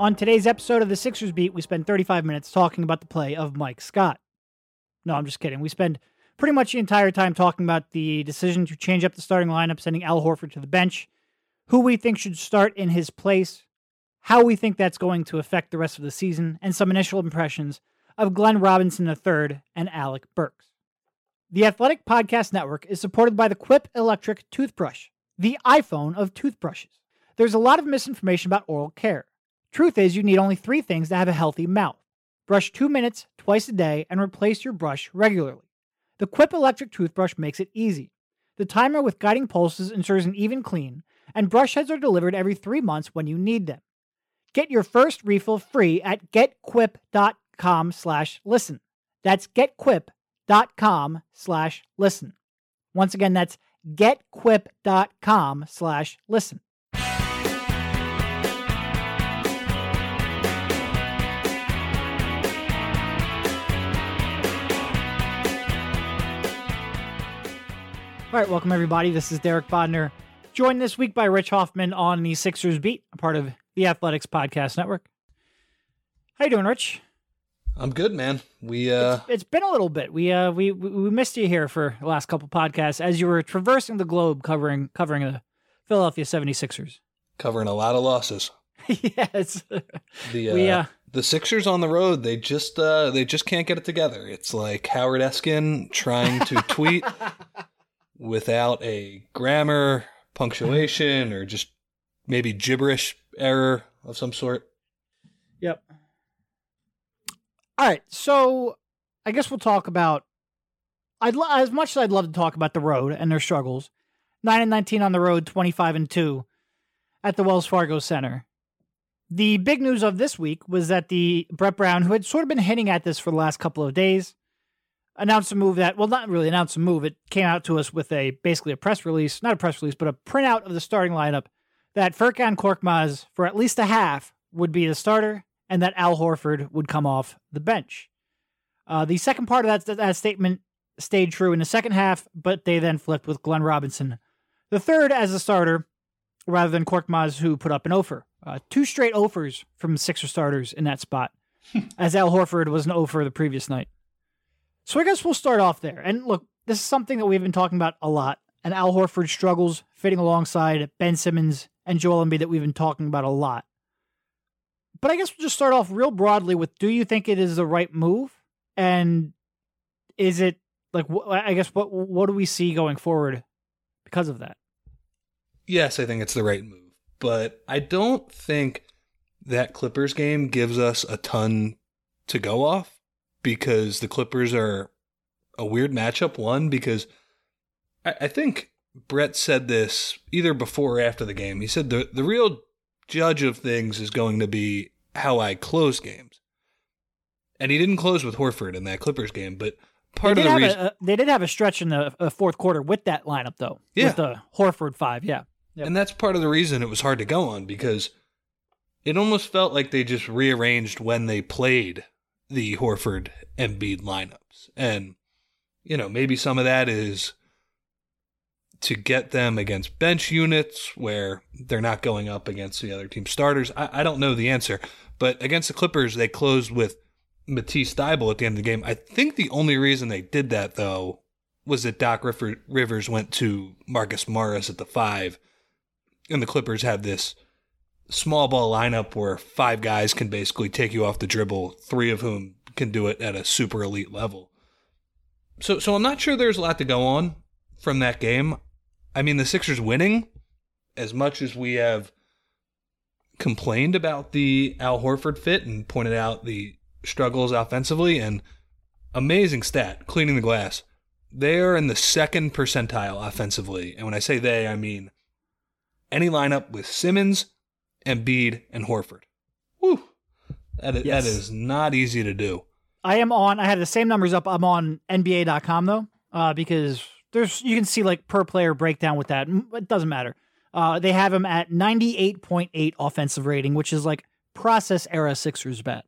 On today's episode of the Sixers Beat, we spend 35 minutes talking about the play of Mike Scott. No, I'm just kidding. We spend pretty much the entire time talking about the decision to change up the starting lineup, sending Al Horford to the bench, who we think should start in his place, how we think that's going to affect the rest of the season, and some initial impressions of Glenn Robinson III and Alec Burks. The Athletic Podcast Network is supported by the Quip Electric Toothbrush, the iPhone of toothbrushes. There's a lot of misinformation about oral care. Truth is, you need only three things to have a healthy mouth brush two minutes twice a day and replace your brush regularly. The Quip electric toothbrush makes it easy. The timer with guiding pulses ensures an even clean, and brush heads are delivered every three months when you need them. Get your first refill free at getquip.com slash listen. That's getquip.com slash listen. Once again, that's getquip.com slash listen. All right, welcome everybody. This is Derek Bodner, joined this week by Rich Hoffman on the Sixers Beat, a part of the Athletics Podcast Network. How you doing, Rich? I'm good, man. We uh it's, it's been a little bit. We uh we we missed you here for the last couple podcasts as you were traversing the globe covering covering the Philadelphia 76ers. Covering a lot of losses. yes. The uh, we, uh, the Sixers on the road, they just uh they just can't get it together. It's like Howard Eskin trying to tweet without a grammar, punctuation, or just maybe gibberish error of some sort. Yep. All right, so I guess we'll talk about. I'd lo- as much as I'd love to talk about the road and their struggles. Nine and nineteen on the road, twenty-five and two at the Wells Fargo Center. The big news of this week was that the Brett Brown, who had sort of been hinting at this for the last couple of days, announced a move that, well, not really announced a move. It came out to us with a basically a press release, not a press release, but a printout of the starting lineup that Furkan Korkmaz, for at least a half, would be the starter and that Al Horford would come off the bench. Uh, the second part of that, that statement stayed true in the second half, but they then flipped with Glenn Robinson, the third as a starter, rather than Korkmaz, who put up an offer. Uh, two straight offers from Sixer starters in that spot, as Al Horford was an offer the previous night. So I guess we'll start off there. And look, this is something that we've been talking about a lot. And Al Horford struggles fitting alongside Ben Simmons and Joel Embiid that we've been talking about a lot. But I guess we'll just start off real broadly with do you think it is the right move? And is it like I guess what what do we see going forward because of that? Yes, I think it's the right move, but I don't think that Clippers game gives us a ton to go off because the Clippers are a weird matchup. One, because I, I think Brett said this either before or after the game. He said the, the real judge of things is going to be how I close games. And he didn't close with Horford in that Clippers game, but part of the reason a, they did have a stretch in the uh, fourth quarter with that lineup though. Yeah. With the Horford five, yeah. Yep. And that's part of the reason it was hard to go on because it almost felt like they just rearranged when they played the Horford Embiid lineups. And, you know, maybe some of that is to get them against bench units where they're not going up against the other team starters. I, I don't know the answer. But against the Clippers, they closed with Matisse Thybulle at the end of the game. I think the only reason they did that, though, was that Doc Rivers went to Marcus Morris at the five, and the Clippers have this small ball lineup where five guys can basically take you off the dribble, three of whom can do it at a super elite level. So so I'm not sure there's a lot to go on from that game. I mean the Sixers winning as much as we have complained about the Al Horford fit and pointed out the struggles offensively and amazing stat, cleaning the glass. They are in the second percentile offensively. And when I say they, I mean any lineup with Simmons, Embiid, and Horford. Woo! That is, yes. that is not easy to do. I am on. I have the same numbers up. I'm on NBA.com though, uh, because there's you can see like per player breakdown with that. It doesn't matter. Uh, they have him at 98.8 offensive rating, which is like process era Sixers bet.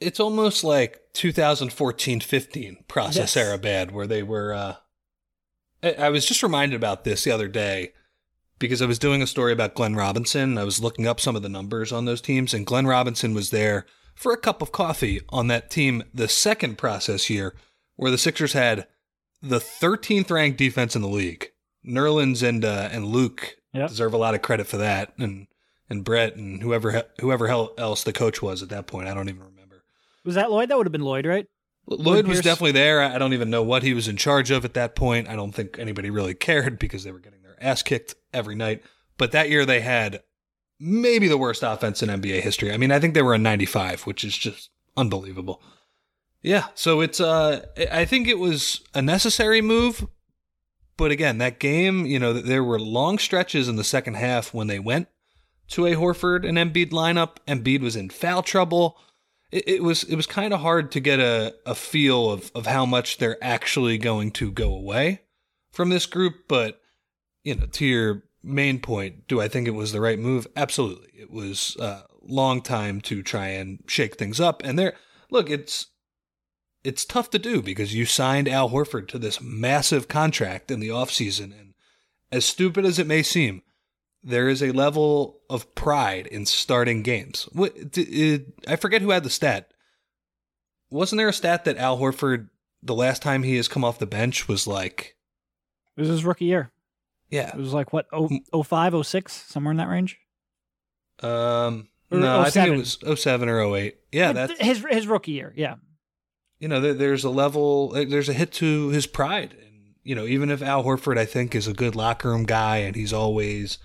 It's almost like 2014-15 process yes. era bad, where they were. Uh, I, I was just reminded about this the other day because I was doing a story about Glenn Robinson. I was looking up some of the numbers on those teams, and Glenn Robinson was there for a cup of coffee on that team the second process year, where the Sixers had the 13th ranked defense in the league. Nerlens and uh, and Luc yep. deserve a lot of credit for that, and and Brett and whoever whoever else the coach was at that point. I don't even remember. Was that Lloyd? That would have been Lloyd, right? Lloyd was definitely there. I don't even know what he was in charge of at that point. I don't think anybody really cared because they were getting ass kicked every night. But that year they had maybe the worst offense in NBA history. I mean, I think they were a 95, which is just unbelievable. Yeah, so it's uh I think it was a necessary move, but again, that game, you know, there were long stretches in the second half when they went to a Horford and Embiid lineup. Embiid was in foul trouble. It, it was it was kind of hard to get a, a feel of, of how much they're actually going to go away from this group. But you know, to your main point, do I think it was the right move? Absolutely. It was a long time to try and shake things up. And there, look, it's it's tough to do because you signed Al Horford to this massive contract in the offseason. And as stupid as it may seem, there is a level of pride in starting games. What, I forget who had the stat. Wasn't there a stat that Al Horford, the last time he has come off the bench, was like. It was his rookie year. Yeah. It was like, what, 05, 06, somewhere in that range? Um, no, I think it was 07 or 08. Yeah, that's. His, his rookie year, yeah you know, there's a level, there's a hit to his pride. And, you know, even if Al Horford, I think, is a good locker room guy and he's always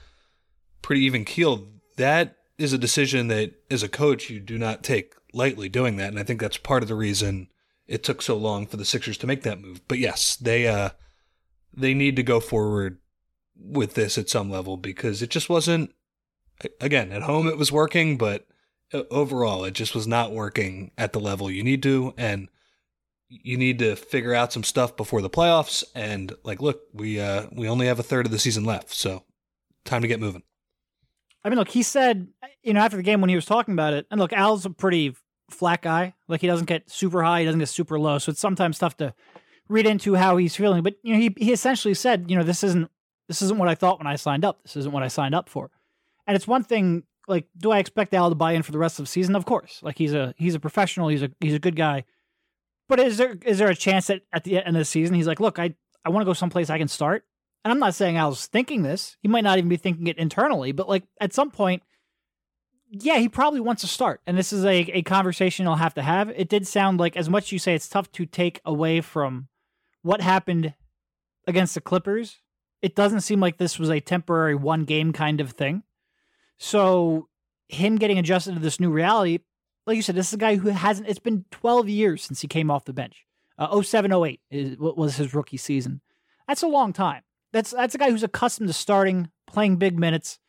pretty even keeled, that is a decision that, as a coach, you do not take lightly doing that. And I think that's part of the reason it took so long for the Sixers to make that move. But yes, they, uh, they need to go forward with this at some level because it just wasn't, again, at home it was working, but uh, overall it just was not working at the level you need to. And, you need to figure out some stuff before the playoffs and like look we uh we only have a third of the season left so time to get moving i mean look he said you know after the game when he was talking about it and look al's a pretty flat guy like he doesn't get super high he doesn't get super low so it's sometimes tough to read into how he's feeling but you know he, he essentially said you know this isn't this isn't what i thought when i signed up this isn't what i signed up for and it's one thing like do i expect al to buy in for the rest of the season of course like he's a he's a professional he's a he's a good guy but is there is there a chance that at the end of the season he's like, look, I I want to go someplace I can start? And I'm not saying Al's thinking this. He might not even be thinking it internally, but like at some point, yeah, he probably wants to start. And this is a, a conversation he'll have to have. It did sound like as much as you say it's tough to take away from what happened against the Clippers, it doesn't seem like this was a temporary one game kind of thing. So him getting adjusted to this new reality, like you said, this is a guy who hasn't. It's been 12 years since he came off the bench. Uh, 07, 08 is, was his rookie season. That's a long time. That's that's a guy who's accustomed to starting, playing big minutes,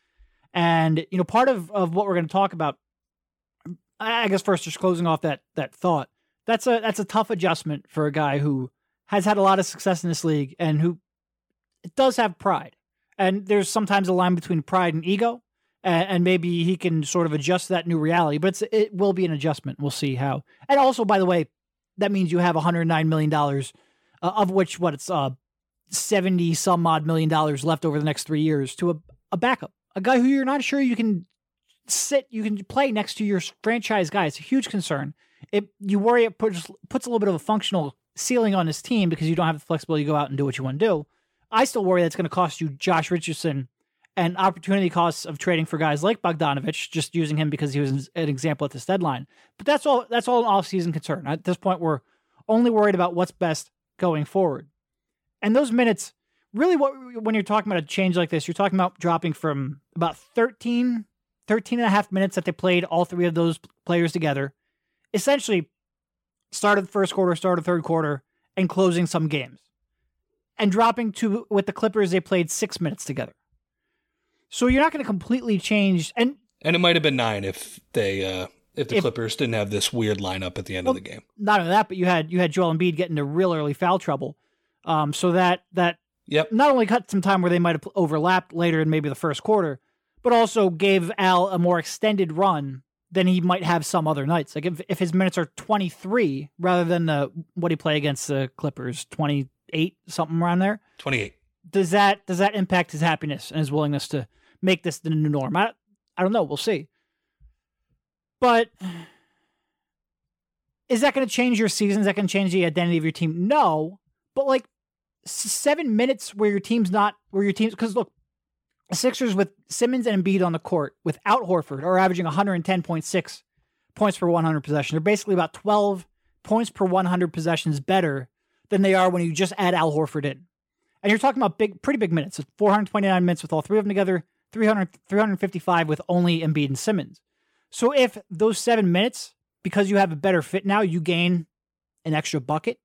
and you know part of, of what we're going to talk about. I guess first, just closing off that that thought. That's a that's a tough adjustment for a guy who has had a lot of success in this league and who does have pride. And there's sometimes a line between pride and ego and, and maybe he can sort of adjust that new reality. But it will be an adjustment. We'll see how. And also, by the way, that means you have 109 million dollars, uh, of which what it's uh 70 some odd million dollars left over the next three years to a, a backup, a guy who you're not sure you can sit, you can play next to your franchise guy. It's a huge concern. It you worry it puts puts a little bit of a functional ceiling on his team because you don't have the flexibility to go out and do what you want to do. I still worry that's going to cost you Josh Richardson and opportunity costs of trading for guys like Bogdanovich, just using him because he was an example at this deadline. But that's all. That's all an off-season concern. At this point, we're only worried about what's best going forward. And those minutes, really, what when you're talking about a change like this, you're talking about dropping from about 13, 13 and a half minutes that they played all three of those players together, essentially started the first quarter, started the third quarter, and closing some games, and dropping to with the Clippers, they played six minutes together. So you're not going to completely change and and it might have been nine if they uh if the if, Clippers didn't have this weird lineup at the end well, of the game. Not only that, but you had you had Joel Embiid get into real early foul trouble. Um, so that that yep. not only cut some time where they might have overlapped later in maybe the first quarter, but also gave Al a more extended run than he might have some other nights. Like if, if his minutes are 23 rather than the what he play against the Clippers, 28 something around there. 28. does that does that impact his happiness and his willingness to make this the new norm? I I don't know. We'll see. But is that going to change your season? Is that going to change the identity of your team? No. But like seven minutes where your team's not where your team's because look, Sixers with Simmons and Embiid on the court without Horford are averaging 110.6 points per 100 possessions. They're basically about 12 points per 100 possessions better than they are when you just add Al Horford in. And you're talking about big, pretty big minutes. 429 minutes with all three of them together, 300, 355 with only Embiid and Simmons. So if those seven minutes, because you have a better fit now, you gain an extra bucket,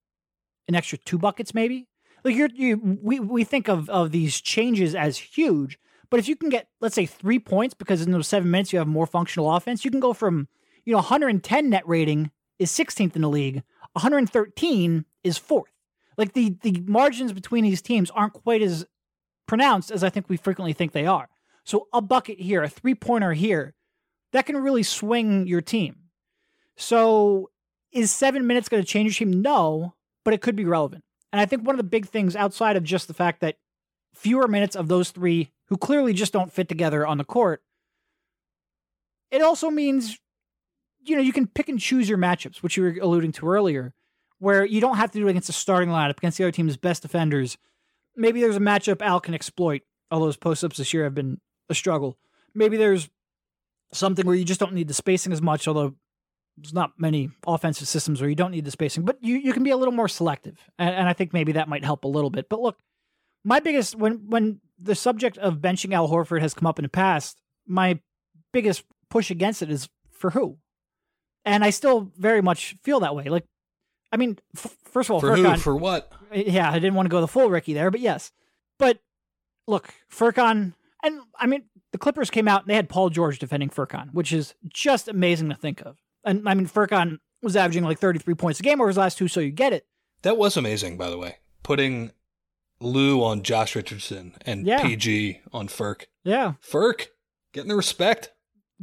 an extra two buckets maybe. Like you're, you, we we think of of these changes as huge, but if you can get let's say three points because in those seven minutes you have more functional offense, you can go from you know 110 net rating is 16th in the league, 113 is fourth. Like the the margins between these teams aren't quite as pronounced as I think we frequently think they are. So a bucket here, a three pointer here, that can really swing your team. So is seven minutes going to change your team? No, but it could be relevant. And I think one of the big things outside of just the fact that fewer minutes of those three who clearly just don't fit together on the court, it also means, you know, you can pick and choose your matchups, which you were alluding to earlier where you don't have to do it against a starting lineup against the other team's best defenders. Maybe there's a matchup Al can exploit. All those post ups this year have been a struggle. Maybe there's something where you just don't need the spacing as much, although there's not many offensive systems where you don't need the spacing, but you, you can be a little more selective. And, and I think maybe that might help a little bit. But look, my biggest when when the subject of benching Al Horford has come up in the past, my biggest push against it is for who? And I still very much feel that way. Like I mean, f- first of all, for Furkan, who? For what? Eh, yeah, I didn't want to go the full Ricky there, but yes. But look, Furkan, and I mean, the Clippers came out and they had Paul George defending Furkan, which is just amazing to think of. And I mean, Furkan was averaging like 33 points a game over his last two, so you get it. That was amazing, by the way. Putting Lou on Josh Richardson and yeah. PG on Furk. Yeah. Furk, getting the respect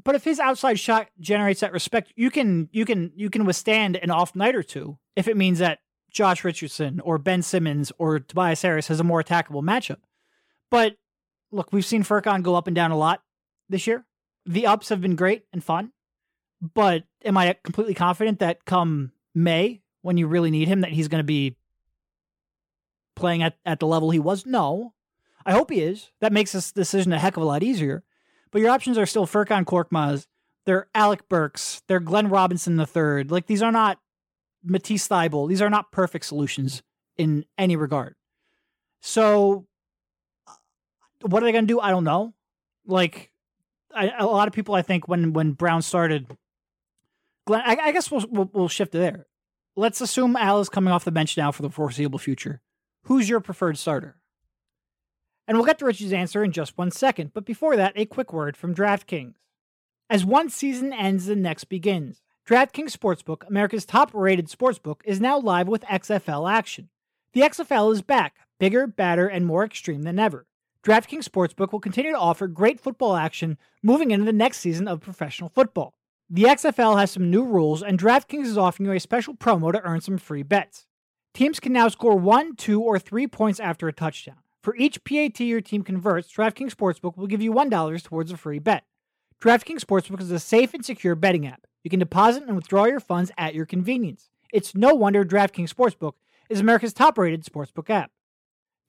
but if his outside shot generates that respect, you can you can you can withstand an off night or two if it means that Josh Richardson or Ben Simmons or Tobias Harris has a more attackable matchup. But look, we've seen Furkan go up and down a lot this year. The ups have been great and fun, but am I completely confident that come May, when you really need him, that he's going to be playing at, at the level he was? No. I hope he is. That makes this decision a heck of a lot easier. But your options are still Furkan Korkmaz. They're Alec Burks. They're Glenn Robinson III. Like these are not Matisse Thybulle. These are not perfect solutions in any regard. So, uh, what are they going to do? I don't know. Like, I, a lot of people, I think, when when Brown started, Glenn, I, I guess we'll, we'll, we'll shift to there. Let's assume Al is coming off the bench now for the foreseeable future. Who's your preferred starter? And we'll get to Richie's answer in just one second, but before that, a quick word from DraftKings. As one season ends, the next begins. DraftKings Sportsbook, America's top rated sportsbook, is now live with XFL action. The XFL is back, bigger, badder, and more extreme than ever. DraftKings Sportsbook will continue to offer great football action moving into the next season of professional football. The XFL has some new rules, and DraftKings is offering you a special promo to earn some free bets. Teams can now score one, two, or three points after a touchdown. For each PAT your team converts, DraftKings Sportsbook will give you $1 towards a free bet. DraftKings Sportsbook is a safe and secure betting app. You can deposit and withdraw your funds at your convenience. It's no wonder DraftKings Sportsbook is America's top rated sportsbook app.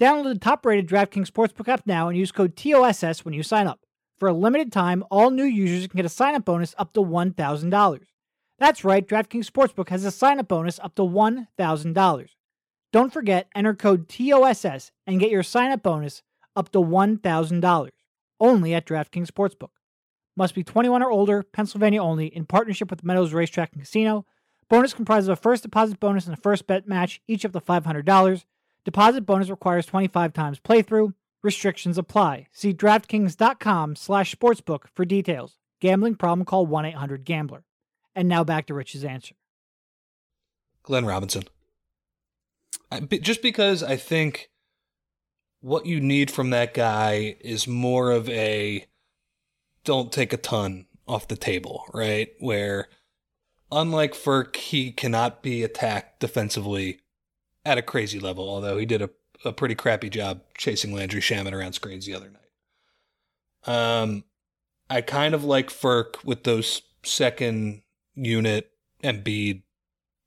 Download the top rated DraftKings Sportsbook app now and use code TOSS when you sign up. For a limited time, all new users can get a sign up bonus up to $1,000. That's right, DraftKings Sportsbook has a sign up bonus up to $1,000. Don't forget, enter code TOSS and get your sign up bonus up to $1,000 only at DraftKings Sportsbook. Must be 21 or older, Pennsylvania only, in partnership with Meadows Racetrack and Casino. Bonus comprises a first deposit bonus and a first bet match, each up to $500. Deposit bonus requires 25 times playthrough. Restrictions apply. See DraftKings.com slash sportsbook for details. Gambling problem, call 1-800-GAMBLER. And now back to Rich's answer. Glenn Robinson just because I think what you need from that guy is more of a don't take a ton off the table, right? Where unlike Furk, he cannot be attacked defensively at a crazy level, although he did a, a pretty crappy job chasing Landry Shamet around screens the other night. Um, I kind of like Furk with those second unit Embiid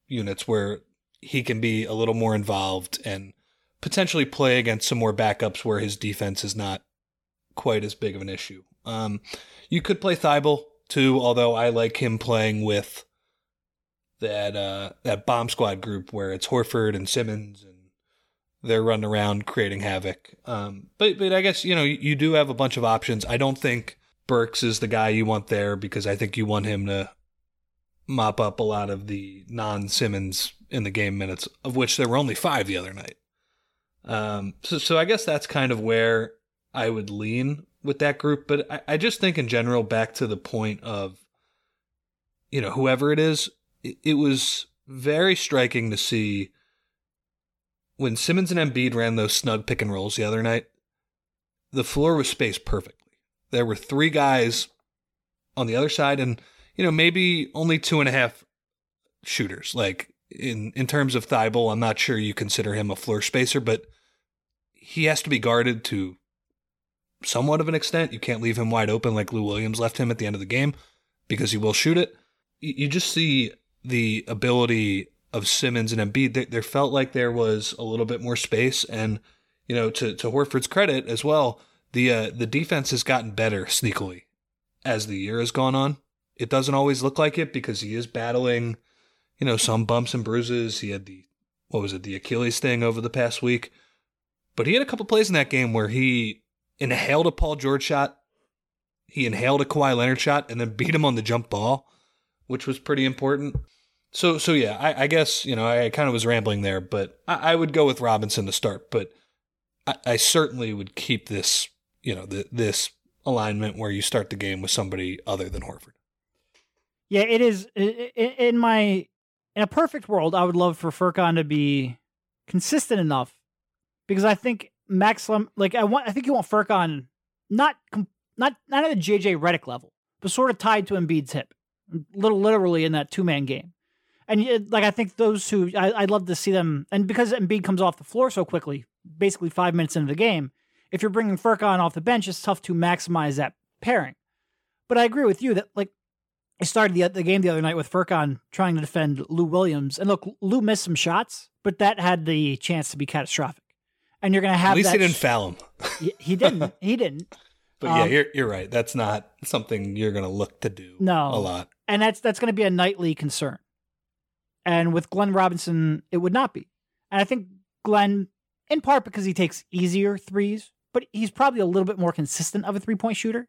units where he can be a little more involved and potentially play against some more backups where his defense is not quite as big of an issue. Um, you could play Thybulle too, although I like him playing with that uh, that bomb squad group where it's Horford and Simmons and they're running around creating havoc. Um, but but I guess you know you, you do have a bunch of options. I don't think Burks is the guy you want there because I think you want him to mop up a lot of the non Simmons in the game minutes, of which there were only five the other night. Um, so so I guess that's kind of where I would lean with that group. But I, I just think in general, back to the point of you know whoever it is, it, it was very striking to see when Simmons and Embiid ran those snug pick and rolls the other night, the floor was spaced perfectly. There were three guys on the other side, and you know maybe only two and a half shooters. Like in in terms of Thybulle, I'm not sure you consider him a floor spacer, but he has to be guarded to somewhat of an extent. You can't leave him wide open like Lou Williams left him at the end of the game because he will shoot it. You just see the ability of Simmons and Embiid, there, felt like there was a little bit more space. And, you know, to, to Horford's credit as well, the uh, the defense has gotten better sneakily as the year has gone on. It doesn't always look like it because he is battling, you know, some bumps and bruises. He had the what was it, the Achilles thing over the past week. But he had a couple plays in that game where he inhaled a Paul George shot, he inhaled a Kawhi Leonard shot, and then beat him on the jump ball, which was pretty important. So so yeah, I, I guess you know I kind of was rambling there, but I, I would go with Robinson to start. But I, I certainly would keep this you know the, this alignment where you start the game with somebody other than Horford. Yeah, it is in my in a perfect world. I would love for Furkan to be consistent enough because I think Max like I want I think you want Furkan not not not at a JJ Redick level, but sort of tied to Embiid's hip, little literally in that two man game. And uh, like I think those who I, would love to see them, and because Embiid comes off the floor so quickly, basically five minutes into the game, if you're bringing Furkan off the bench, it's tough to maximize that pairing. But I agree with you that like I started the the game the other night with Furkan trying to defend Lou Williams, and look, Lou missed some shots, but that had the chance to be catastrophic. And you're going to have at least he didn't foul him. he, he didn't. He didn't. But yeah, um, you're you're right. That's not something you're going to look to do. No, a lot, and that's that's going to be a nightly concern. And with Glenn Robinson, it would not be. And I think Glenn, in part because he takes easier threes, but he's probably a little bit more consistent of a three point shooter.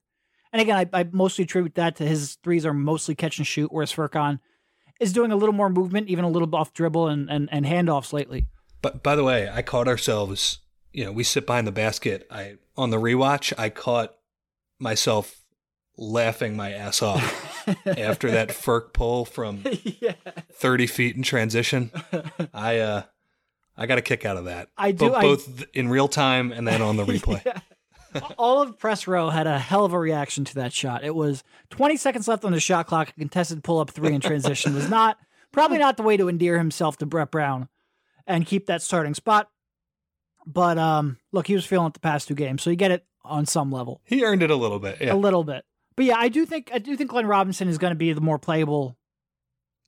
And again, I, I, mostly attribute that to his threes are mostly catch and shoot, whereas Furkan is doing a little more movement, even a little off dribble and, and, and handoffs lately. But by the way, I caught ourselves, you know, we sit behind the basket. I on the rewatch, I caught myself laughing my ass off after that Furk pull from yeah. 30 feet in transition. I uh I got a kick out of that. I do both, both in real time and then on the replay. yeah. All of press row had a hell of a reaction to that shot. It was 20 seconds left on the shot clock. A contested pull up three in transition was not probably not the way to endear himself to Brett Brown and keep that starting spot. But um, look, he was feeling it the past two games, so you get it on some level. He earned it a little bit, yeah. a little bit. But yeah, I do think I do think Glenn Robinson is going to be the more playable,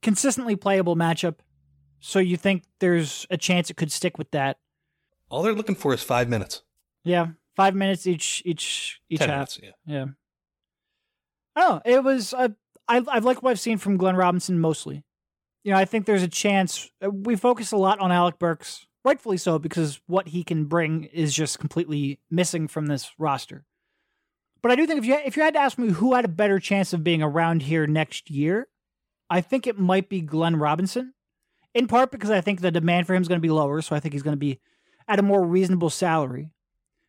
consistently playable matchup. So you think there's a chance it could stick with that? All they're looking for is five minutes. Yeah, five minutes each each each Ten half. Minutes, yeah. Yeah. Oh, it was. Uh, I I've liked what I've seen from Glenn Robinson mostly. You know, I think there's a chance. Uh, we focus a lot on Alec Burks, rightfully so, because what he can bring is just completely missing from this roster. But I do think if you if you had to ask me who had a better chance of being around here next year, I think it might be Glenn Robinson. In part because I think the demand for him is going to be lower, so I think he's going to be at a more reasonable salary.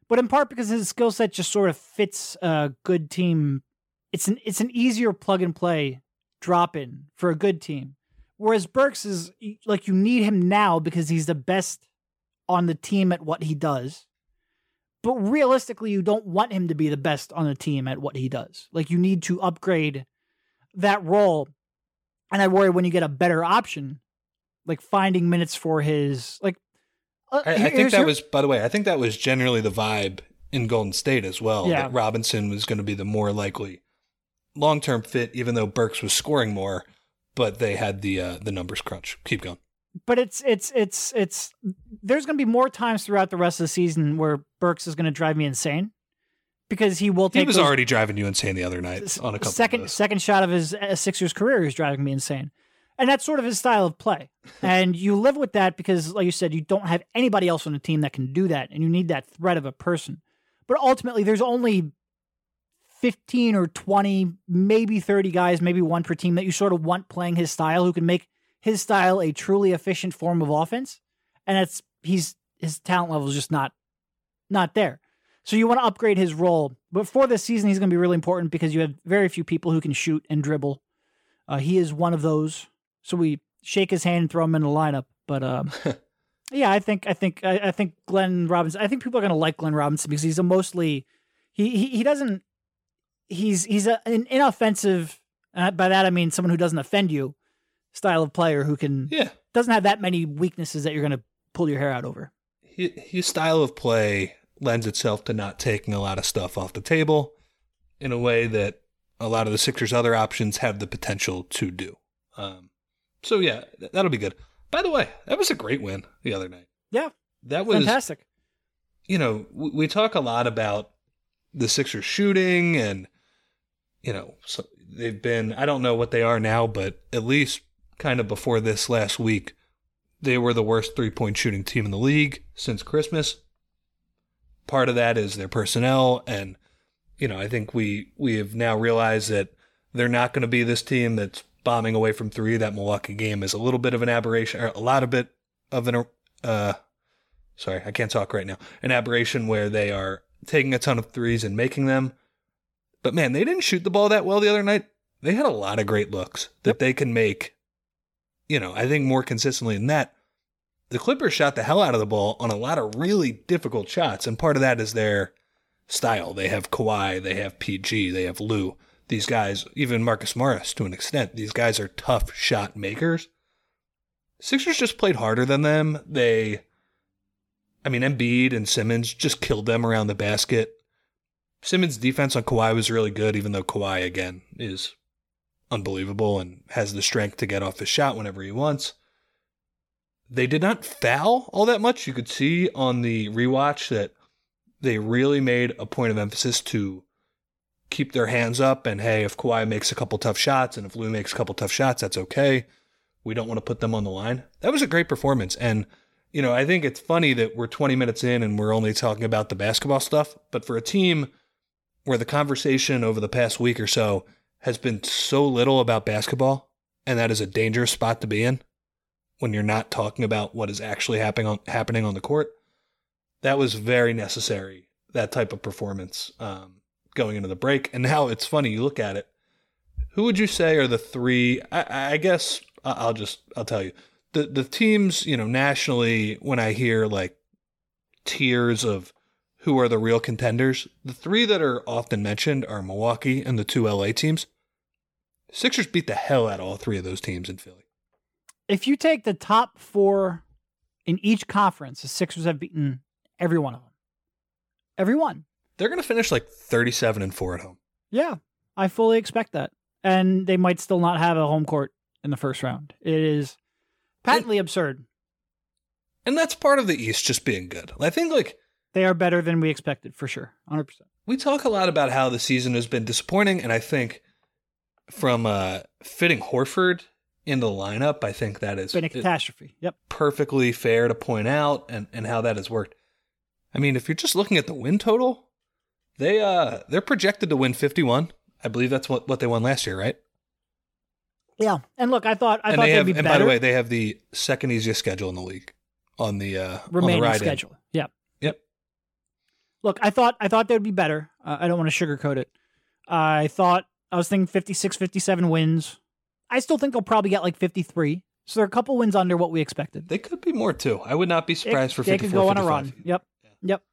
But in part because his skill set just sort of fits a good team. It's an it's an easier plug and play drop in for a good team. Whereas Burks is like you need him now because he's the best on the team at what he does. But realistically, you don't want him to be the best on the team at what he does. Like you need to upgrade that role. And I worry when you get a better option, like finding minutes for his like I, I think that here- was, by the way, I think that was generally the vibe in Golden State as well. Yeah. That Robinson was going to be the more likely long term fit, even though Burks was scoring more, but they had the uh, the numbers crunch. Keep going. but it's it's it's it's there's going to be more times throughout the rest of the season where Burks is going to drive me insane because he will He was those- already driving you insane the other night on a couple second second shot of his uh, Sixers career is driving me insane, and that's sort of his style of play. and you live with that because, like you said, you don't have anybody else on the team that can do that, and you need that threat of a person. But ultimately, there's only fifteen or twenty, maybe thirty guys, maybe one per team that you sort of want playing his style, who can make his style a truly efficient form of offense. And it's he's his talent level is just not not there. So you want to upgrade his role. But for this season, he's going to be really important because you have very few people who can shoot and dribble. Uh, he is one of those. So we shake his hand and throw him in the lineup. But um, yeah, I think I think I, I think Glenn Robinson. I think people are going to like Glenn Robinson because he's a mostly he he, he doesn't he's he's a, an inoffensive. And by that I mean someone who doesn't offend you style of player who can Yeah. doesn't have that many weaknesses that you're going to pull your hair out over. His, his style of play lends itself to not taking a lot of stuff off the table in a way that a lot of the Sixers' other options have the potential to do. Um, so yeah, th- that'll be good. By the way, that was a great win the other night. Yeah, That was fantastic. you know, we, we talk a lot about the Sixers shooting and, you know, so they've been, I don't know what they are now, but at least kind of before this last week, they were the worst three point shooting team in the league since Christmas. Part of that is their personnel. And, you know, I think we, we have now realized that they're not going to be this team that's bombing away from three. That Milwaukee game is a little bit of an aberration, or a lot of bit of an, uh, sorry, I can't talk right now. An aberration where they are taking a ton of threes and making them. But man, they didn't shoot the ball that well the other night. They had a lot of great looks that Yep. they can make, you know, I think more consistently than that. The Clippers shot the hell out of the ball on a lot of really difficult shots, and part of that is their style. They have Kawhi, they have PG, they have Lou. These guys, even Marcus Morris to an extent, these guys are tough shot makers. Sixers just played harder than them. They I mean, Embiid and Simmons just killed them around the basket. Simmons' defense on Kawhi was really good, even though Kawhi, again, is unbelievable and has the strength to get off his shot whenever he wants. They did not foul all that much. You could see on the rewatch that they really made a point of emphasis to keep their hands up. And hey, if Kawhi makes a couple tough shots and if Lou makes a couple tough shots, that's okay. We don't want to put them on the line. That was a great performance. And you know, I think it's funny that we're 20 minutes in and we're only talking about the basketball stuff. But for a team where the conversation over the past week or so has been so little about basketball, and that is a dangerous spot to be in when you're not talking about what is actually happening on, happening on the court, that was very necessary, that type of performance um, going into the break. And now it's funny, you look at it. Who would you say are the three? I, I guess I'll just I'll tell you the the teams you know nationally when I hear like tiers of who are the real contenders, the three that are often mentioned are Milwaukee and the two LA teams. Sixers beat the hell out of all three of those teams in Philly. If you take the top four in each conference, the Sixers have beaten every one of them. Every one. They're going to finish like 37 and 4 at home. Yeah, I fully expect that. And they might still not have a home court in the first round. It is patently absurd. And that's part of the East just being good. I think like They are better than we expected, for sure. 100%. we talk a lot about how the season has been disappointing and I think from uh fitting Horford in the lineup, I think that is It's been a catastrophe. Yep. perfectly fair to point out and, and how that has worked. I mean, if you're just looking at the win total, they uh they're projected to win 51. I believe that's what, what they won last year, right? Yeah. And look, I thought I and thought they they'd have be better. and by the way, they have the second easiest schedule in the league on the uh on the remaining ride in. schedule. Yeah. Yep. Look, I thought I thought they would be better. Uh, I don't want to sugarcoat it. I thought I was thinking 56, 57 wins. I still think they'll probably get like 53. So they're a couple wins under what we expected. They could be more too. I would not be They- surprised for they 54 could go on a run. Yep. Yep.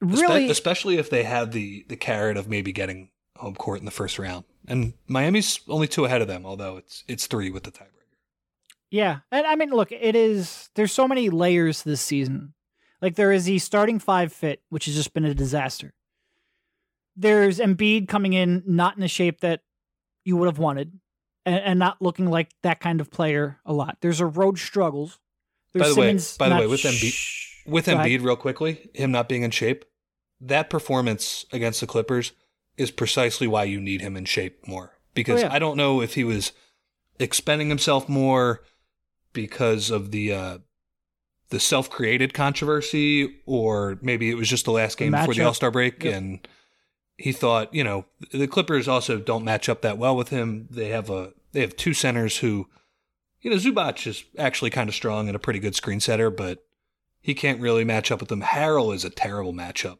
Really, especially if they have the the carrot of maybe getting home court in the first round. And Miami's only two ahead of them, although it's it's three with the tiebreaker. Yeah. And I mean, look, it is, there's so many layers this season. Like there is the starting five fit, which has just been a disaster. There's Embiid coming in not in the shape that you would have wanted, and, and not looking like that kind of player a lot. There's a road struggles. There's By the way- by the way, with Embiid- sh- With Go ahead. Embiid, real quickly, him not being in shape, that performance against the Clippers is precisely why you need him in shape more. Because Oh, yeah. I don't know if he was expending himself more because of the uh, the self created controversy, or maybe it was just the last The game before the. All Star break, Yep. and he thought, you know, the Clippers also don't match up that well with him. They have a they have two centers who, you know, Zubac is actually kind of strong and a pretty good screen setter, but he can't really match up with them. Harrell is a terrible matchup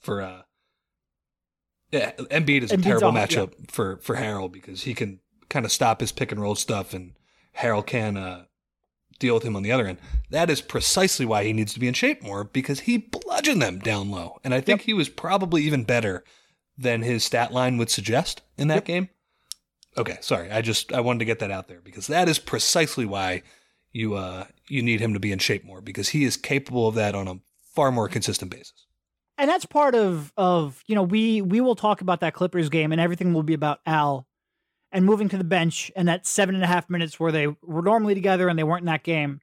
for uh yeah, Embiid is a Embiid's terrible awful, matchup for for Harrell because he can kind of stop his pick and roll stuff and Harrell can uh deal with him on the other end. That is precisely why he needs to be in shape more because he bludgeoned them down low. And I think Yep. he was probably even better than his stat line would suggest in that Yep. game. Okay, sorry. I just I wanted to get that out there because that is precisely why you uh you need him to be in shape more because he is capable of that on a far more consistent basis. and that's part of of you know we we will talk about that Clippers game and everything will be about Al and moving to the bench and that seven and a half minutes where they were normally together and they weren't in that game.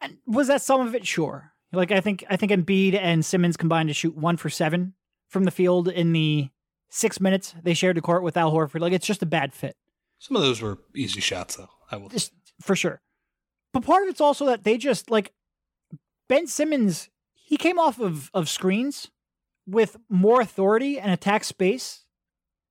And was that some of it? Sure. Like I think I think Embiid and Simmons combined to shoot one for seven from the field in the six minutes they shared the court with Al Horford. Like it's just a bad fit. Some of those were easy shots though. I will. Just for sure. But part of it's also that they just like Ben Simmons, he came off of, of screens with more authority and attack space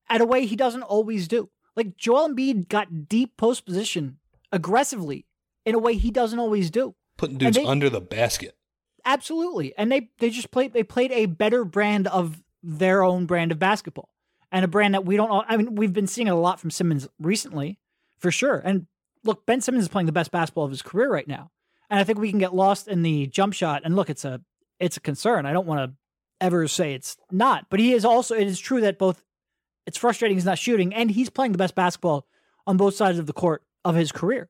at a way he doesn't always do. Like Joel Embiid got deep post position aggressively in a way he doesn't always do. Putting dudes they- under the basket. Absolutely. And they they just played they played a better brand of their own brand of basketball. And a brand that we don't I mean, we've been seeing it a lot from Simmons recently, for sure. And look, Ben Simmons is playing the best basketball of his career right now. And I think we can get lost in the jump shot. And look, it's a it's a concern. I don't want to ever say it's not, but he is also it is true that both it's frustrating he's not shooting and he's playing the best basketball on both sides of the court of his career.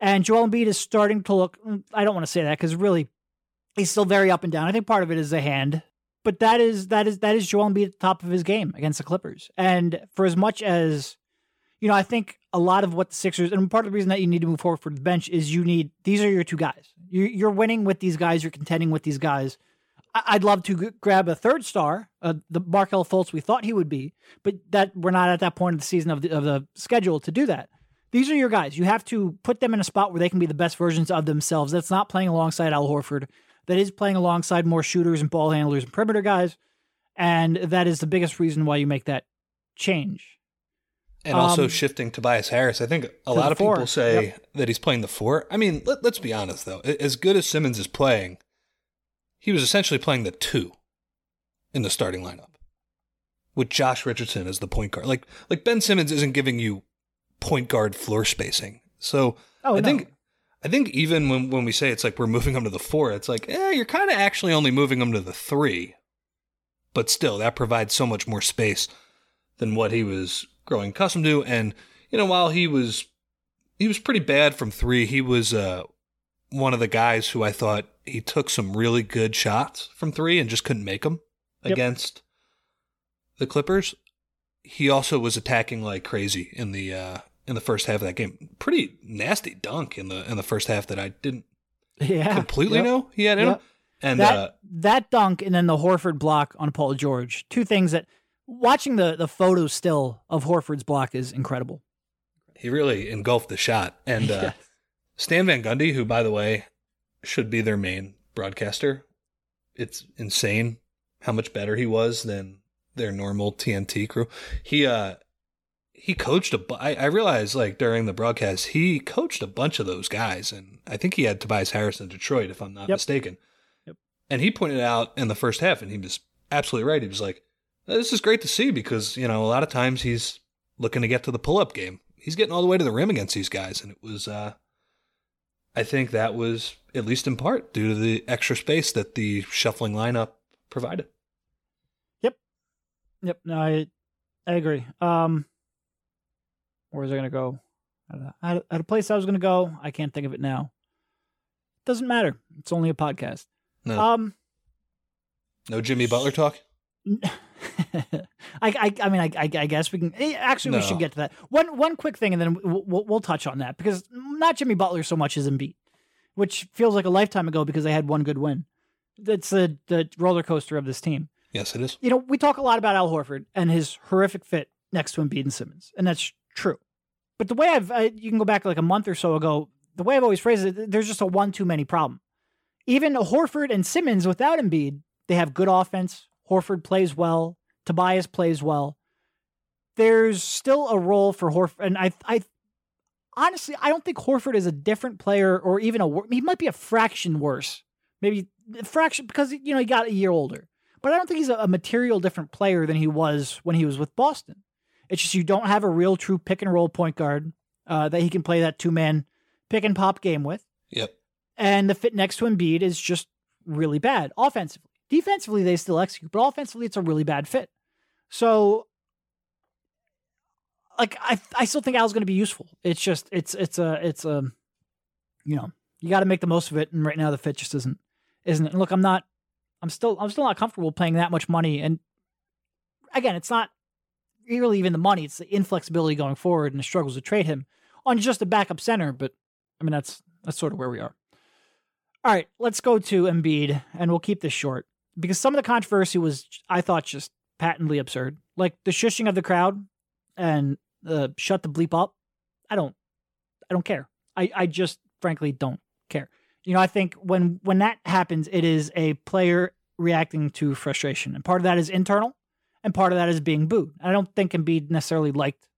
And Joel Embiid is starting to look mm, I don't want to say that because really he's still very up and down. I think part of it is the hand, but that is that is that is Joel Embiid at the top of his game against the Clippers. And for as much as you know, I think a lot of what the Sixers and part of the reason that you need to move forward for the bench is you need these are your two guys. You, you're winning with these guys. You're contending with these guys. I- I'd love to g- grab a third star, uh, the Markelle Fultz we thought he would be, but that we're not at that point of the season of the, of the schedule to do that. These are your guys. You have to put them in a spot where they can be the best versions of themselves. That's not playing alongside Al Horford. That is playing alongside more shooters and ball handlers and perimeter guys. And that is the biggest reason why you make that change. And also Um, shifting Tobias Harris. I think a lot of four. people say that he's playing the four. I mean, let, let's be honest though. As good as Simmons is playing, he was essentially playing the two in the starting lineup with Josh Richardson as the point guard. Like like Ben Simmons isn't giving you point guard floor spacing. So Oh, I no. think I think even when when we say it's like we're moving him to the four, it's like eh, you're kind of actually only moving him to the three. But still, that provides so much more space than what he was growing accustomed to. And you know, while he was he was pretty bad from three, he was uh, one of the guys who I thought he took some really good shots from three and just couldn't make them Yep. against the Clippers. He also was attacking like crazy in the uh, in the first half of that game. Pretty nasty dunk in the in the first half that I didn't yeah, completely Yep. know he had in Yep. him. And that uh, that dunk and then the Horford block on Paul George. Two things that watching the the photo still of Horford's block is incredible. he really engulfed the shot. And uh, Yes. Stan Van Gundy, who by the way should be their main broadcaster, it's insane how much better he was than their normal TNT crew. He uh he coached a bu- I, I realized like during the broadcast he coached a bunch of those guys and I think he had Tobias Harris in Detroit if I'm not Yep. mistaken. Yep. And he pointed out in the first half and he was absolutely right. He was like this is great to see because, you know, a lot of times he's looking to get to the pull-up game. He's getting all the way to the rim against these guys and it was uh I think that was at least in part due to the extra space that the shuffling lineup provided. Yep, Yep. no, I I agree. Um, where was I going to go? I don't know. I had, I had a place I was going to go. I can't think of it now. Doesn't matter. It's only a podcast. No. Um, No Jimmy Butler talk. I, I, I mean, I, I, I guess we can. eh, Actually, we should get to that. One, one quick thing, and then we'll, we'll, we'll touch on that because not Jimmy Butler so much as Embiid, which feels like a lifetime ago because they had one good win. That's the the roller coaster of this team. Yes, it is. You know, we talk a lot about Al Horford and his horrific fit next to Embiid and Simmons, and that's true. But the way I've, I, you can go back like a month or so ago, the way I've always phrased it, there's just a one too many problem. Even Horford and Simmons without Embiid, they have good offense. Horford plays well. Tobias plays well. There's still a role for Horford, and I, I honestly, I don't think Horford is a different player, or even a. He might be a fraction worse, maybe a fraction because you know he got a year older. But I don't think he's a, a material different player than he was when he was with Boston. It's just you don't have a real true pick and roll point guard uh, that he can play that two man pick and pop game with. Yep. And the fit next to Embiid is just really bad offensively. Defensively, they still execute, but offensively, it's a really bad fit. So, like, I I still think Al's going to be useful. It's just it's it's a it's a you know you got to make the most of it, and right now the fit just isn't isn't it? And look, I'm not I'm still I'm still not comfortable paying that much money, and again, it's not really even the money; it's the inflexibility going forward and the struggles to trade him on just a backup center. But I mean, that's that's sort of where we are. All right, let's go to Embiid, and we'll keep this short because some of the controversy was, I thought, just patently absurd. Like the shushing of the crowd and uh, shut the bleep up. I don't, I don't care. I, I just frankly don't care. You know, I think when when that happens, it is a player reacting to frustration, and part of that is internal, and part of that is being booed. I don't think Embiid necessarily liked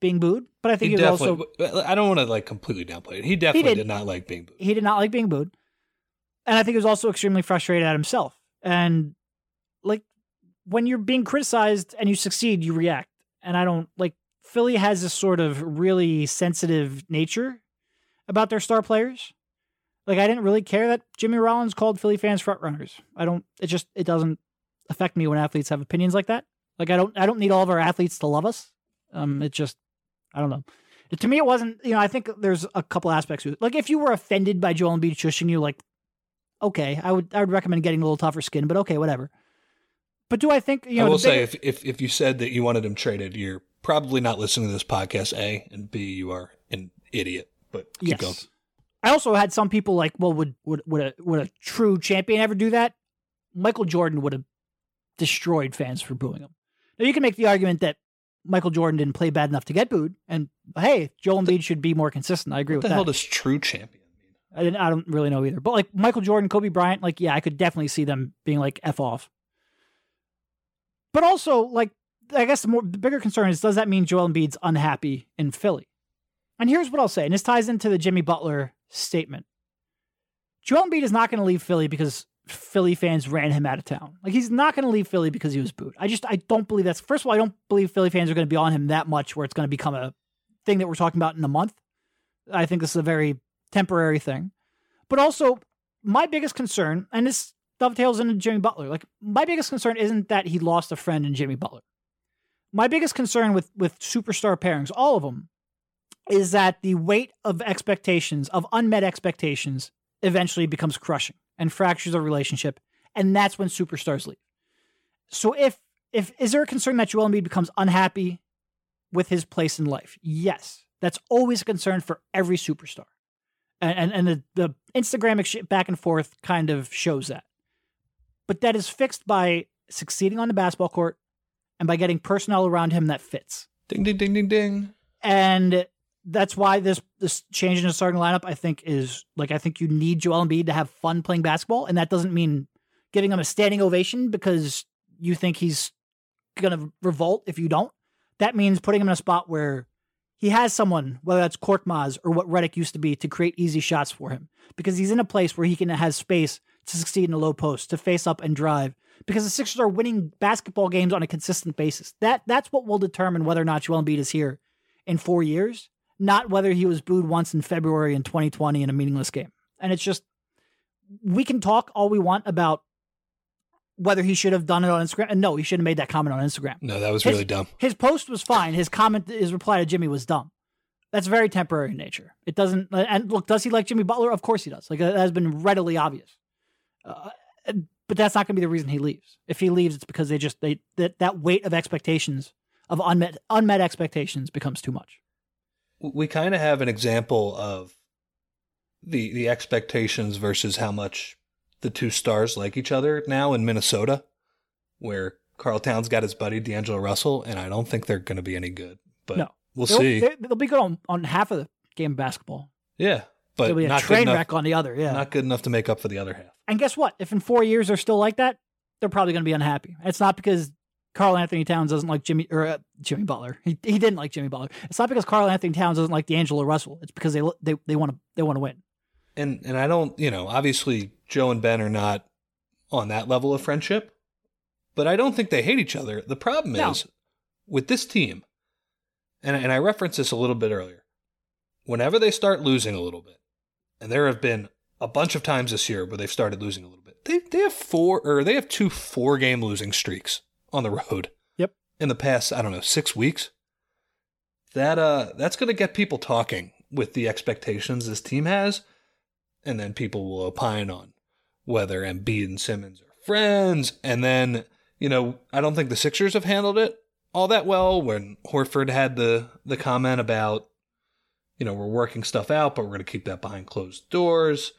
being booed, but I think He he, was also I don't want to like completely downplay it. He definitely did. did. not like being booed. he did not like being booed. And I think he was also extremely frustrated at himself. And like when you're being criticized and you succeed, you react. And I don't like Philly has this sort of really sensitive nature about their star players. Like I didn't really care that Jimmy Rollins called Philly fans front runners. I don't it just it doesn't affect me when athletes have opinions like that. Like I don't I don't need all of our athletes to love us. Um it just I don't know. To me, it wasn't. You know, I think there's a couple aspects. Like, if you were offended by Joel Embiid shushing you, like, okay, I would I would recommend getting a little tougher skin. But okay, whatever. But do I think you know? I will say, if, if if you said that you wanted him traded, you're probably not listening to this podcast. A and B, you are an idiot. But keep yes. going. I also had some people like, well, would would would a would a true champion ever do that? Michael Jordan would have destroyed fans for booing him. Now you can make the argument that Michael Jordan didn't play bad enough to get booed, and hey, Joel Embiid should be more consistent. I agree What with the hell that. does true champion? I, I don't really know either. But like Michael Jordan, Kobe Bryant, like yeah, I could definitely see them being like f off. But also, like I guess the more the bigger concern is, does that mean Joel Embiid's unhappy in Philly? And here's what I'll say, and this ties into the Jimmy Butler statement. Joel Embiid is not going to leave Philly because Philly fans ran him out of town. Like he's not going to leave Philly because he was booed. I just I don't believe that's. First of all, I don't believe Philly fans are going to be on him that much where it's going to become a thing that we're talking about in a month. I think this is a very temporary thing. But also, my biggest concern, and this dovetails into Jimmy Butler, like my biggest concern isn't that he lost a friend in Jimmy Butler. My biggest concern with with superstar pairings, all of them, is that the weight of expectations, of unmet expectations, eventually becomes crushing and fractures a relationship, and that's when superstars leave. So if if is there a concern that Joel Embiid becomes unhappy with his place in life? Yes, that's always a concern for every superstar, and and, and the the Instagram back and forth kind of shows that. But that is fixed by succeeding on the basketball court and by getting personnel around him that fits Ding ding ding ding ding. and that's why this this change in the starting lineup I think is like I think you need Joel Embiid to have fun playing basketball, and that doesn't mean giving him a standing ovation because you think he's gonna revolt if you don't. That means putting him in a spot where he has someone, whether that's Korkmaz or what Redick used to be, to create easy shots for him because he's in a place where he can has space to succeed in a low post, to face up and drive. Because the Sixers are winning basketball games on a consistent basis. That that's what will determine whether or not Joel Embiid is here in four years, not whether he was booed once in February in 2020 in a meaningless game. And it's just we can talk all we want about whether he should have done it on Instagram. And no, he shouldn't have made that comment on Instagram. No, that was His- really dumb. His post was fine. His comment, his reply to Jimmy was dumb. That's very temporary in nature. It doesn't. And look, does he like Jimmy Butler? Of course he does. Like that has been readily obvious. Uh, but that's not going to be the reason he leaves. If he leaves, it's because they just they that that weight of expectations of unmet unmet expectations becomes too much. We kind of have an example of the the expectations versus how much the two stars like each other now in Minnesota, where Karl Towns got his buddy D'Angelo Russell, and I don't think they're going to be any good. But No. we'll They'll, see. they- They'll be good on, on half of the game of basketball. Yeah, but They'll be a train enough. wreck on the other. Yeah. Not good enough to make up for the other half. and guess what? If in four years they're still like that, they're probably going to be unhappy. It's not because Karl-Anthony Towns doesn't like Jimmy or uh, Jimmy Butler. He, he didn't like Jimmy Butler. It's not because Karl-Anthony Towns doesn't like D'Angelo Russell. It's because they they they want to they want to win. And and I don't, you know, obviously Joe and Ben are not on that level of friendship, but I don't think they hate each other. The problem No. is with this team, and and I referenced this a little bit earlier. Whenever they start losing a little bit, and there have been a bunch of times this year where they've started losing a little bit. They they have four or they have two four game losing streaks on the road. Yep. In the past, I don't know, six weeks. That uh that's gonna get people talking with the expectations this team has, and then people will opine on whether Embiid and Simmons are friends, and then you know I don't think the Sixers have handled it all that well. When Horford had the the comment about you know we're working stuff out, but we're gonna keep that behind closed doors.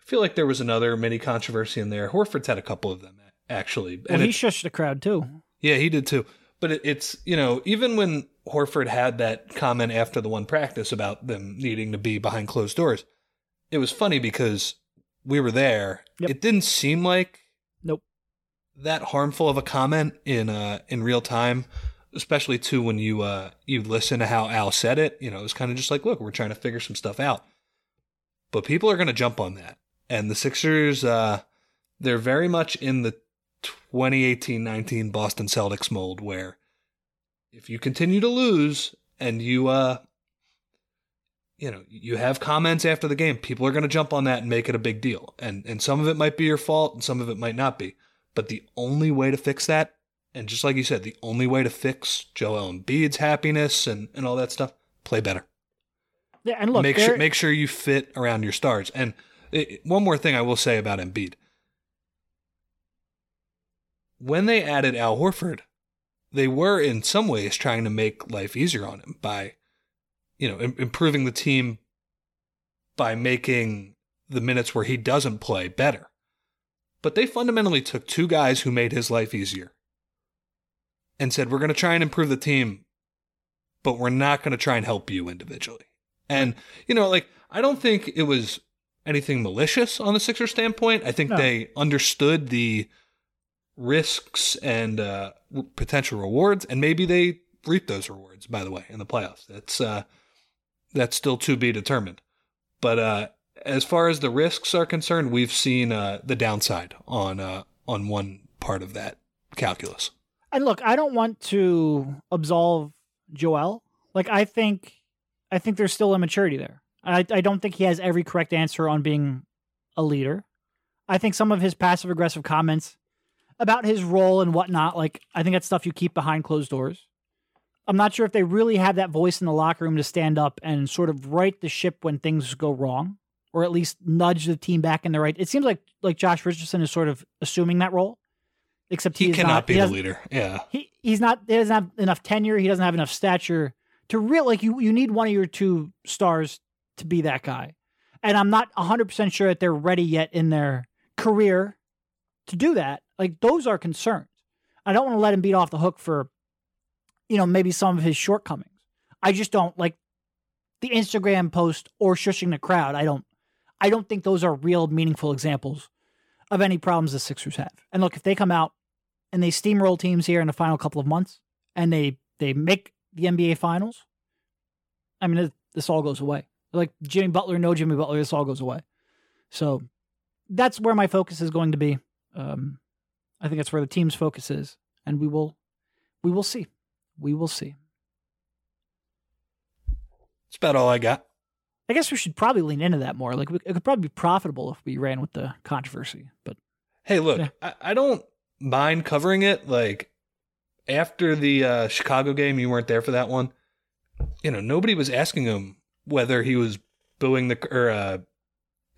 I feel like there was another mini controversy in there. Horford's had a couple of them actually, Well, and he shushed the crowd too. yeah, he did too. But it, it's, you know, even when Horford had that comment after the one practice about them needing to be behind closed doors, it was funny because we were there. Yep. It didn't seem like Nope. that harmful of a comment in uh in real time, especially too when you uh you listen to how Al said it, you know, it was kind of just like, look, we're trying to figure some stuff out. But people are going to jump on that. And the Sixers uh they're very much in the 2018-19 Boston Celtics mold where if you continue to lose and you uh you know, you have comments after the game, people are going to jump on that and make it a big deal. And and some of it might be your fault and some of it might not be. But the only way to fix that, and just like you said, the only way to fix Joel Embiid's happiness and, and all that stuff, play better. Yeah, and look, make sure make sure you fit around your stars. And it, one more thing I will say about Embiid. When they added Al Horford, they were in some ways trying to make life easier on him by, you know, im- improving the team by making the minutes where he doesn't play better. But they fundamentally took two guys who made his life easier and said, we're going to try and improve the team, but we're not going to try and help you individually. And, you know, like, I don't think it was anything malicious on the Sixers standpoint. I think No. they understood the risks and uh, potential rewards, and maybe they reap those rewards, by the way, in the playoffs. That's, uh, that's still to be determined. But uh, as far as the risks are concerned, we've seen uh, the downside on uh, on one part of that calculus. And look, I don't want to absolve Joel. Like I think I think there's still immaturity there. I I don't think he has every correct answer on being a leader. I think some of his passive aggressive comments about his role and whatnot, like I think that's stuff you keep behind closed doors. I'm not sure if they really have that voice in the locker room to stand up and sort of right the ship when things go wrong, or at least nudge the team back in the right. It seems like like Josh Richardson is sort of assuming that role, except He, he, cannot not, be he the leader. Yeah. he he's not he doesn't have enough tenure he doesn't have enough stature to real like you you need one of your two stars to be that guy and i'm not 100% sure that they're ready yet in their career to do that like those are concerns i don't want to let him beat off the hook for you know maybe some of his shortcomings i just don't like the instagram post or shushing the crowd i don't i don't think those are real meaningful examples of any problems the sixers have and look if they come out and they steamroll teams here in the final couple of months and they they make the NBA finals, I mean this, all goes away. Like Jimmy Butler, no Jimmy Butler, this all goes away. So that's where my focus is going to be. Um, I think that's where the team's focus is, and we will we will see. We will see. That's about all I got. I guess we should probably lean into that more. Like we, it could probably be profitable if we ran with the controversy, but Hey, look, Yeah. I, I don't mind covering it. Like after the uh, Chicago game, you weren't there for that one. You know, nobody was asking him whether he was booing the or uh,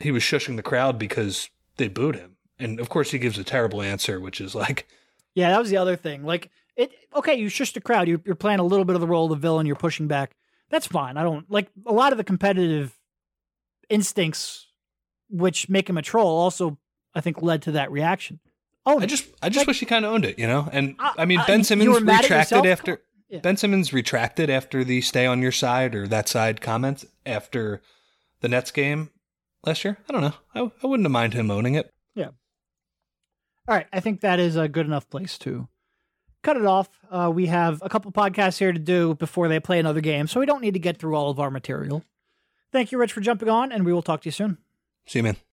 he was shushing the crowd because they booed him. And of course, he gives a terrible answer, which is like, Yeah, that was the other thing. Like it. Okay, you shush the crowd. You're, you're playing a little bit of the role of the villain. You're pushing back. That's fine. I don't like a lot of the competitive instincts, which make him a troll. Also, I think led to that reaction. Oh, I just, I just Like- wish he kind of owned it, you know. And Uh, I mean, Ben Simmons were mad at retracted after Yeah. Ben Simmons retracted after the "stay on your side" or "that side" comments after the Nets game last year. I don't know. I, I wouldn't have mind him owning it. Yeah. All right, I think that is a good enough place to cut it off. Uh, we have a couple podcasts here to do before they play another game, so we don't need to get through all of our material. Thank you, Rich, for jumping on, and we will talk to you soon. See you, man.